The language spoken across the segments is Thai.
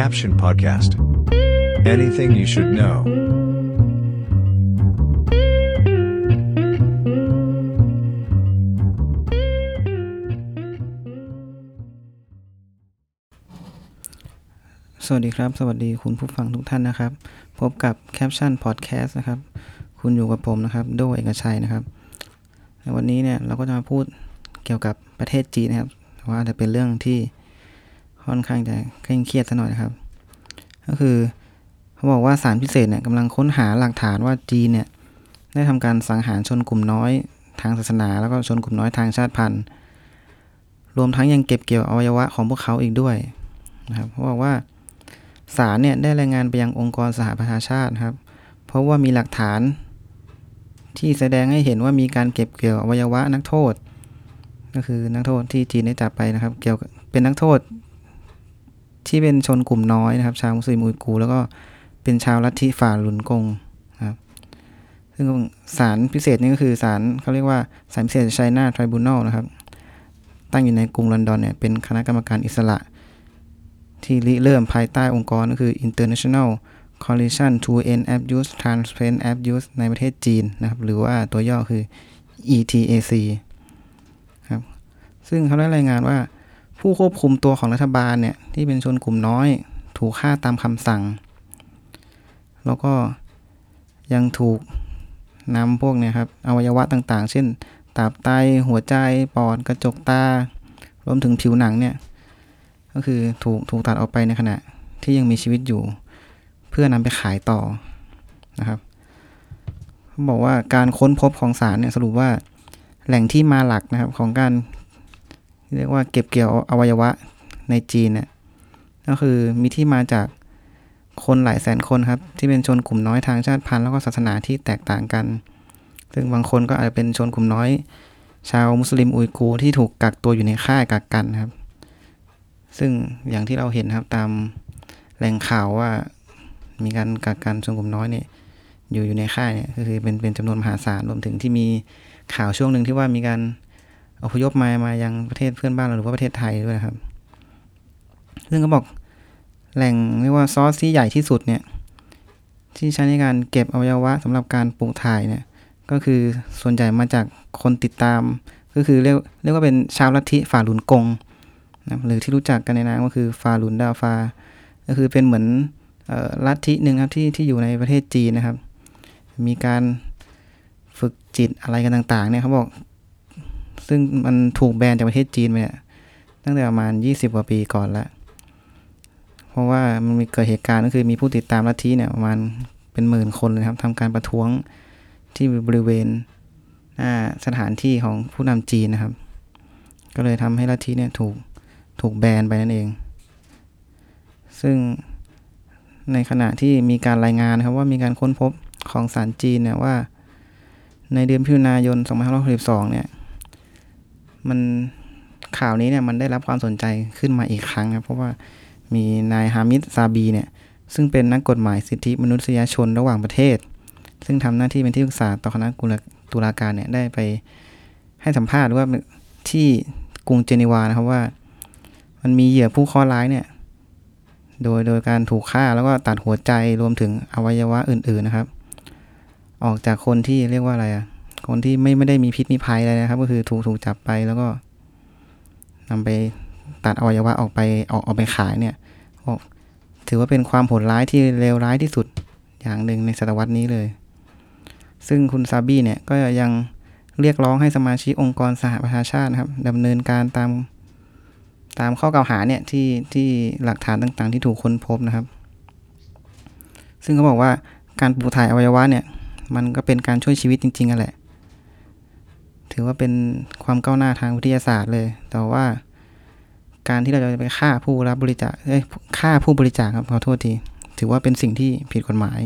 Caption Podcast. Anything you should know. สวัสดีครับ สวัสดีคุณผู้ฟังทุกท่านนะครับ พบกับ Caption Podcast นะครับ คุณอยู่กับผมนะครับ โดยเอกชัยนะครับ ในวันนี้เนี่ยเราก็จะมาพูดเกี่ยวกับประเทศจีนนะครับว่าจะเป็นเรื่องที่ ค่อนข้างจะเคร่งเครียดสักหน่อยนะครับ ก็คือเขาบอกว่าสารพิเศษเนี่ยกำลังค้นหาหลักฐานว่าจีนเนี่ยได้ทำการสังหารชนกลุ่มน้อยทางศาสนา แล้วก็ชนกลุ่มน้อยทางชาติพันธุ์ รวมทั้งยังเก็บเกี่ยวอวัยวะของพวกเขาอีกด้วยนะครับเขาบอกว่าศาลเนี่ยได้รายงานไปยังองค์กรสหประชาชาติครับ เพราะว่ามีหลักฐานที่แสดงให้เห็นว่ามีการเก็บเกี่ยวอวัยวะนักโทษ ก็คือนักโทษที่จีนได้จับไปนะครับ เกี่ยวกับเป็นนักโทษ ที่เป็นชนกลุ่มน้อยนะครับ ชาวมุสลิมอุยกู แล้วก็เป็นชาวลัทธิฝ่าหลุนกงนะครับ ซึ่งศาลพิเศษนี่ก็คือศาลเขาเรียกว่าศาลพิเศษไชน่าทริบูนอลนะครับ ตั้งอยู่ในกรุงลอนดอนเนี่ยเป็นคณะกรรมการอิสระ ที่ริเริ่มภายใต้องค์กรก็คือ International Coalition to End Abuse Transparent Abuse ในประเทศจีนนะครับ หรือว่าตัวย่อคือ ETAC ครับ ซึ่งเขาได้รายงานว่า ผู้ควบคุมตัวของรัฐบาลเนี่ยที่เป็นชนกลุ่มน้อย ถูกฆ่าตามคำสั่ง แล้วก็ยังถูกนำพวกเนี่ยครับอวัยวะต่างๆ เช่น ตับไตหัวใจปอดกระจกตารวมถึงผิวหนังเนี่ยก็คือถูกถูกตัดออกไปในขณะที่ยังมีชีวิตอยู่ เพื่อนำไปขายต่อนะครับเขาบอกว่าการค้นพบของสารเนี่ยสรุปว่าแหล่งที่มาหลักนะครับของการ เรียกว่าเก็บเกี่ยวอวัยวะในจีนเนี่ยก็คือมีที่มาจากคนหลายแสนคนครับ ที่เป็นชนกลุ่มน้อยทางชาติพันธุ์แล้วก็ศาสนาที่แตกต่างกัน ซึ่งบางคนก็อาจจะเป็นชนกลุ่มน้อย ชาวมุสลิมอุยกูร์ที่ถูกกักตัวอยู่ในค่ายกักกันครับ ซึ่งอย่างที่เราเห็นครับตามแหล่งข่าวว่ามีการกักกันชนกลุ่มน้อยเนี่ยอยู่อยู่ในค่ายเนี่ยก็คือเป็นเป็นจำนวนมหาศาลรวมถึงที่มีข่าวช่วงหนึ่งที่ว่ามีการ อพยพมามายังประเทศเพื่อนบ้านเราหรือว่าประเทศไทยด้วยนะครับ ซึ่งเขาบอกแหล่งเรียกว่าซอสที่ใหญ่ที่สุดเนี่ย ที่ใช้ในการเก็บอวัยวะสำหรับการปลูกถ่ายเนี่ย ก็คือส่วนใหญ่มาจากคนติดตาม ก็คือเรียกเรียกว่าเป็นชาวลัทธิฝ่าหลุนกงนะหรือที่รู้จักกันในนามก็คือฟาหลุนดาฟา ก็คือเป็นเหมือนลัทธิหนึ่งครับที่ที่อยู่ในประเทศจีนนะครับ มีการฝึกจิตอะไรกันต่างๆเนี่ยเขาบอก ซึ่งมันถูกแบนจากประเทศจีนไปเนี่ยตั้งแต่ประมาณ 20 กว่าปีก่อนแล้วเพราะว่ามันมีเกิดเหตุการณ์ก็คือมีผู้ติดตามลัทธิเนี่ยประมาณเป็นหมื่นคนเลยครับทำการประท้วงที่บริเวณหน้าสถานที่ของผู้นำจีนนะครับ ก็เลยทำให้ลัทธิเนี่ยถูกถูกแบนไปนั่นเอง ซึ่งในขณะที่มีการรายงานนะครับว่ามีการค้นพบของสารจีนเนี่ยว่า ในเดือนพิจารณายน 2562 เนี่ย มันข่าวนี้เนี่ยมันได้รับความสนใจขึ้นมาอีกครั้งครับ เพราะว่ามีนายฮามิดซาบีเนี่ย ซึ่งเป็นนักกฎหมายสิทธิมนุษยชนระหว่างประเทศ ซึ่งทำหน้าที่เป็นที่ปรึกษาต่อคณะตุลาการเนี่ยได้ไปให้สัมภาษณ์ว่าที่กรุงเจนีวานะครับว่า มันมีเหยื่อผู้ข้อร้ายเนี่ย โดยโดยการถูกฆ่าแล้วก็ตัดหัวใจรวมถึงอวัยวะอื่น ๆนะครับ ออกจากคนที่เรียกว่าอะไรอะ คนที่ไม่ไม่ได้มีพิษมีภัยอะไรนะครับ ก็คือถูกถูกจับไปแล้วก็นำไปตัดอวัยวะออกไปออกออกไปขายเนี่ยถือว่าเป็นความโหดร้ายที่เลวร้ายที่สุดอย่างหนึ่งในศตวรรษนี้เลย ซึ่งคุณซาบี้เนี่ยก็ยังเรียกร้องให้สมาชิกองค์กรสหประชาชาตินะครับดำเนินการตามตามข้อกล่าวหาเนี่ยที่ที่หลักฐานต่างๆ ที่ถูกค้นพบนะครับ ซึ่งเขาบอกว่าการปลูกถ่ายอวัยวะเนี่ย มันก็เป็นการช่วยชีวิตจริงๆกันแหละ ถือว่าเป็นความก้าวหน้าทางวิทยาศาสตร์เลย แต่ว่าการที่เราจะไปฆ่าผู้รับบริจาคเอ้ยฆ่าผู้บริจาคครับขอโทษที ถือว่าเป็นสิ่งที่ผิดกฎหมาย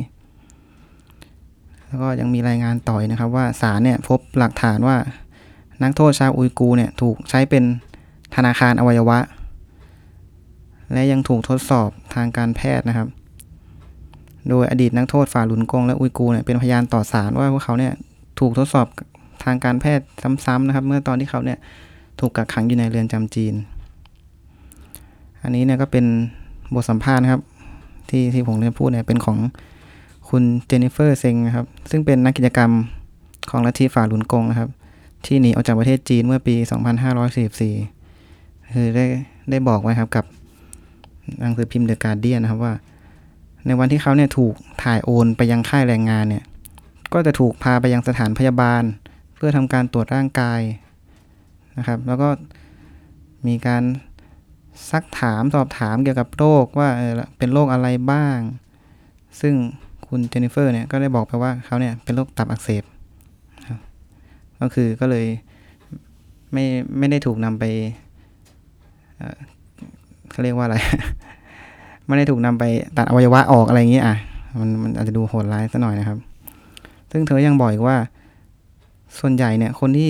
แล้วก็ยังมีรายงานต่อยนะครับ ว่าศาลเนี่ยพบหลักฐานว่านักโทษชาวอุยกูเนี่ยถูกใช้เป็นธนาคารอวัยวะ และยังถูกทดสอบทางการแพทย์นะครับ โดยอดีตนักโทษฝ่าหลุนกงและอุยกูเนี่ยเป็นพยานต่อศาลว่าพวกเขาเนี่ยถูกทดสอบ ทางการแพทย์ซ้ำๆนะครับ เมื่อตอนที่เขาเนี่ยถูกกักขังอยู่ในเรือนจำจีน อันนี้เนี่ยก็เป็นบทสัมภาษณ์นะครับ ที่ที่ผมจะพูดเนี่ยเป็นของคุณเจนนิเฟอร์เซงนะครับ ซึ่งเป็นนักกิจกรรมของลัทธิฝ่าหลุนกงนะครับ ที่หนีออกจากประเทศจีนเมื่อปี 2544 คือได้ได้บอกไว้ครับกับหนังสือพิมพ์เดอะการเดียนนะครับว่า ในวันที่เขาเนี่ยถูกถ่ายโอนไปยังค่ายแรงงานเนี่ย ก็จะถูกพาไปยังสถานพยาบาล เพื่อทำการตรวจร่างกายนะครับ แล้วก็มีการซักถามสอบถามเกี่ยวกับโรคว่าเป็นโรคอะไรบ้าง ซึ่งคุณเจนิเฟอร์เนี่ยก็ได้บอกไปว่าเขาเนี่ยเป็นโรคตับอักเสบก็คือก็เลยไม่ไม่ได้ถูกนำไปเอ่อเขาเรียกว่าอะไร ไม่ได้ถูกนำไปตัดอวัยวะออกอะไรอย่างเงี้ยอะมันมันอาจจะดูโหดร้ายซะหน่อยนะครับ ซึ่งเธอยังบอกอีกว่า ส่วนใหญ่เนี่ย คนที่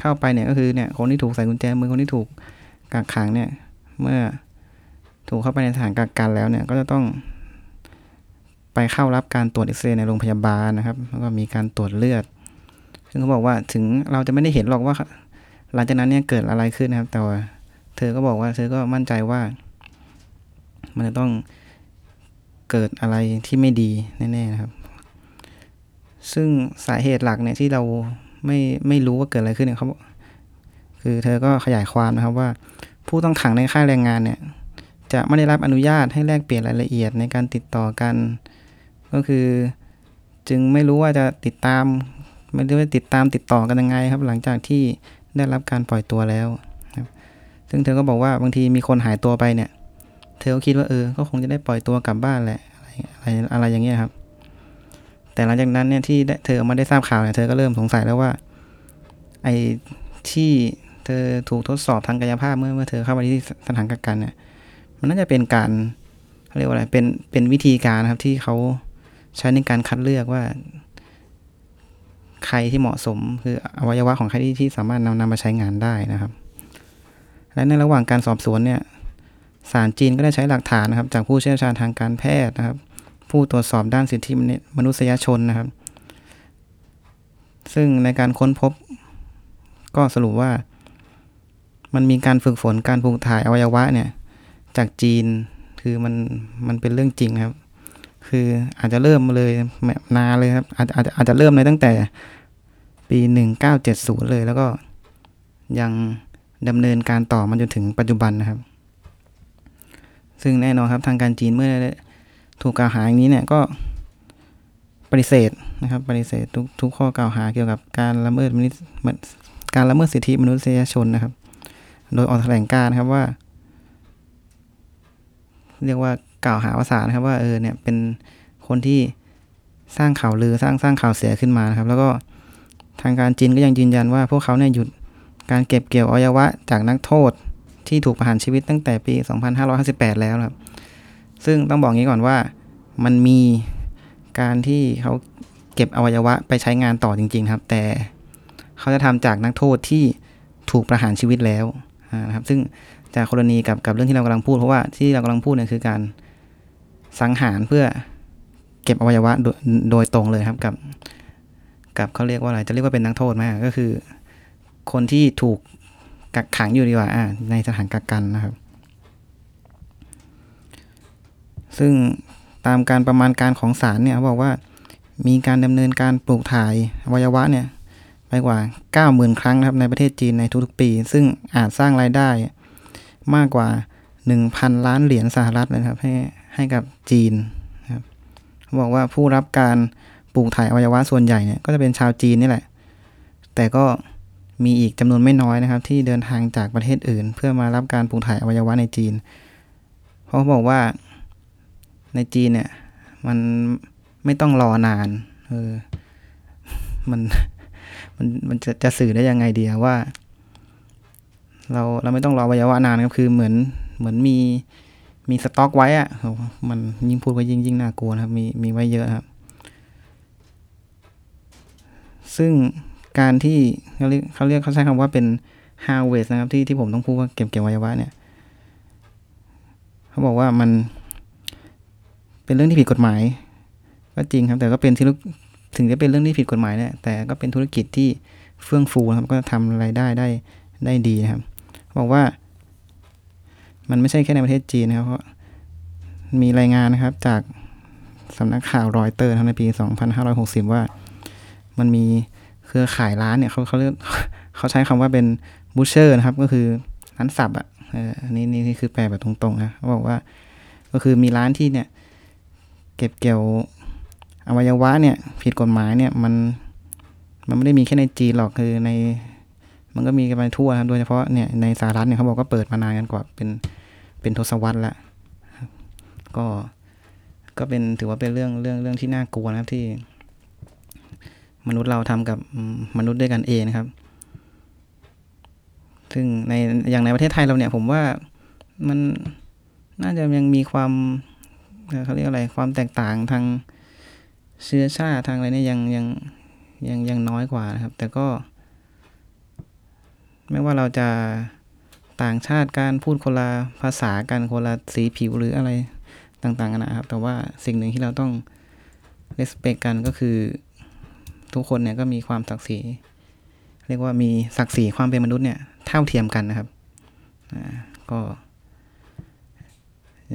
เข้าไปเนี่ยก็คือเนี่ย คนที่ถูกใส่กุญแจมือคนที่ถูกกักขังเนี่ย เมื่อถูกเข้าไปในสถานกักกันแล้วเนี่ย ก็จะต้องไปเข้ารับการตรวจเอ็กซเรย์ในโรงพยาบาลนะครับ แล้วก็มีการตรวจเลือด ซึ่งเขาบอกว่าถึงเราจะไม่ได้เห็นหรอกว่า หลังจากนั้นเนี่ยเกิดอะไรขึ้นนะครับ แต่ว่าเธอก็บอกว่าเธอก็มั่นใจว่า มันจะต้องเกิดอะไรที่ไม่ดีแน่ๆนะครับ ซึ่งสาเหตุหลักเนี่ยที่เรา ไม่ไม่รู้ว่าเกิดอะไรขึ้นเนี่ยเขาบอกคือเธอก็ขยายความนะครับว่า ผู้ต้องขังในค่ายแรงงานเนี่ย จะไม่ได้รับอนุญาตให้แลกเปลี่ยนรายละเอียดในการติดต่อกัน ก็คือจึงไม่รู้ว่าจะติดตาม ไม่รู้ว่าติดตามติดต่อกันยังไงครับ หลังจากที่ได้รับการปล่อยตัวแล้วครับซึ่งเธอก็บอกว่าบางทีมีคนหายตัวไปเนี่ย เธอก็คิดว่าเออ ก็คงจะได้ปล่อยตัวกลับบ้านแหละอะไรอะไรอย่างเงี้ยครับ แต่หลังจากนั้นเนี่ยที่เธอมาได้ทราบข่าวเนี่ยเธอก็เริ่มสงสัยแล้วว่า ไอ้ที่เธอถูกทดสอบทางกายภาพเมื่อเมื่อเธอเข้าไปที่สถานกักกันเนี่ยมันน่าจะเป็นการเขาเรียกว่าอะไรเป็นเป็นวิธีการนะครับที่เขาใช้ในการคัดเลือกว่า ใครที่เหมาะสมคืออวัยวะของใครที่ที่สามารถนำนำมาใช้งานได้นะครับ และในระหว่างการสอบสวนเนี่ยศาลจีนก็ได้ใช้หลักฐานนะครับ จากผู้เชี่ยวชาญทางการแพทย์นะครับ ผู้ตรวจสอบด้านสิทธิมนุษยชนนะครับ ซึ่งในการค้นพบ ก็สรุปว่า มันมีการฝึกฝนการปลูกถ่ายอวัยวะเนี่ย จากจีนคือมันมันเป็นเรื่องจริงครับ คืออาจจะเริ่มมาเลยนานเลยครับ อาจอาจอาจจะเริ่มเลยตั้งแต่ปีหนึ่งเก้าเจ็ดศูนย์เลย แล้วก็ยังดำเนินการต่อมาจนถึงปัจจุบันนะครับ ซึ่งแน่นอนครับทางการจีนเมื่อ ถูกกล่าวหาอย่างนี้เนี่ยก็ปฏิเสธนะครับ ปฏิเสธทุกทุกข้อกล่าวหาเกี่ยวกับการละเมิดมนุษย์การละเมิดสิทธิมนุษยชนนะครับ โดยออกแถลงการณ์ครับว่า เรียกว่ากล่าวหาภาษานะครับว่าเออเนี่ยเป็นคนที่สร้างข่าวลือสร้างสร้างข่าวเสียขึ้นมานะครับ แล้วก็ทางการจีนก็ยังยืนยันว่า พวกเขาเนี่ยหยุดการเก็บเกี่ยวอวัยวะจากนักโทษที่ถูกประหารชีวิตตั้งแต่ปี 2558 แล้วครับ ซึ่งต้องบอกงี้ก่อนว่ามันมีการที่เขาเก็บอวัยวะไปใช้งานต่อจริง ๆ ครับ แต่เขาจะทำจากนักโทษที่ถูกประหารชีวิตแล้วนะครับ ซึ่งจากกรณีกับกับเรื่องที่เรากำลังพูดเพราะว่าที่เรากำลังพูดเนี่ยคือการสังหารเพื่อเก็บอวัยวะโดยโดยตรงเลยครับกับ กับเขาเรียกว่าอะไรจะเรียกว่าเป็นนักโทษไหมก็คือ คนที่ถูกกักขังอยู่ดีกว่าในสถานกักกันนะครับ ซึ่งตามการประมาณการของศาลเนี่ยบอกว่ามีการดำเนินการปลูกถ่ายอวัยวะเนี่ยไปกว่า 90,000 ครั้งนะครับในประเทศจีนในทุกๆปี ซึ่งอาจสร้างรายได้มากกว่า 1,000 ล้านเหรียญสหรัฐนะครับ ให้ให้กับจีนนะครับเขาบอกว่าผู้รับการปลูกถ่ายอวัยวะส่วนใหญ่เนี่ยก็จะเป็นชาวจีนนี่แหละ แต่ก็มีอีกจำนวนไม่น้อยนะครับ ที่เดินทางจากประเทศอื่น เพื่อมารับการปลูกถ่ายอวัยวะในจีน เพราะเขาบอกว่า ในจีนเนี่ย มันไม่ต้องรอนาน เออ มันมันมันจะจะสื่อได้ยังไงเดียว่า เราเราไม่ต้องรอวัยวะนานครับคือเหมือนเหมือนมีมีสต็อกไว้อะมันยิ่งพูดก็ยิ่งยิ่งน่ากลัวนะครับ มีมีไว้เยอะครับ ซึ่งการที่เขาเรียกเขาเรียกเขาใช้คำว่าเป็น harvest นะครับ ที่ที่ผมต้องพูดว่าเก็บเกี่ยววัยวะเนี่ย เขาบอกว่ามัน เป็นเรื่องที่ผิดกฎหมาย ก็จริงครับ แต่ก็เป็นถึงจะเป็นเรื่องที่ผิดกฎหมายเนี่ยแต่ก็เป็นธุรกิจที่เฟื่องฟูครับก็ทำรายได้ได้ได้ดีนะครับบอกว่า มันไม่ใช่แค่ในประเทศจีนนะครับเพราะมีรายงานนะครับจากสำนักข่าวรอยเตอร์ในปี 2560 ว่า มันมีเครือข่ายร้านเนี่ยเขาเขาเรียกเขาใช้คำว่าเป็นบูชเชอร์นะครับ ก็คือร้านสับอะอันนี้นี่นี่คือแปลแบบตรงๆนะเขาบอกว่า ก็คือมีร้านที่เนี่ย เก็บเกี่ยวอวัยวะเนี่ยผิดกฎหมายเนี่ยมันมันไม่ได้มีแค่ในจีนหรอกคือใน มันก็มีกันไปทั่วครับโดยเฉพาะเนี่ยในสหรัฐเนี่ยเขาบอกก็เปิดมานานกันกว่าเป็นเป็นทศวรรษละก็ก็เป็นถือว่าเป็นเรื่องเรื่องเรื่องที่น่ากลัวนะครับที่ มนุษย์เราทำกับมนุษย์ด้วยกันเองนะครับ ซึ่งในอย่างในประเทศไทยเราเนี่ย ผมว่ามันน่าจะยังมีความ เขาเรียกอะไรความแตกต่างทางเชื้อชาติทางอะไรเนี่ยยังยังยังยังน้อยกว่านะครับ แต่ก็ ไม่ว่าเราจะต่างชาติการพูดคนละภาษากันคนละสีผิวหรืออะไรต่างๆกันนะครับ แต่ว่าสิ่งหนึ่งที่เราต้อง respect กันก็คือทุกคนเนี่ยก็มีความศักดิ์ศรีเรียกว่ามีศักดิ์ศรีความเป็นมนุษย์เนี่ยเท่าเทียมกันนะครับอ่าก็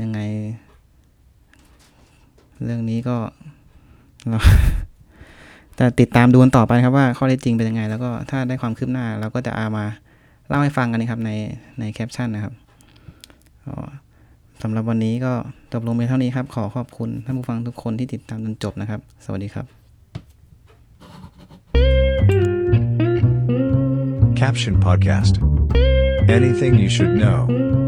ยังไง เรื่องนี้ก็แต่ติดตามดูกันต่อไปครับว่าข้อเท็จจริงเป็นยังไง แล้วก็ถ้าได้ความคืบหน้าเราก็จะเอามาเล่าให้ฟังกันนะครับในในแคปชั่นนะครับสำหรับวันนี้ก็จบลงไปเท่านี้ครับ ขอขอบคุณท่านผู้ฟังทุกคนที่ติดตามจนจบนะครับ สวัสดีครับ Caption Podcast. Anything you should know.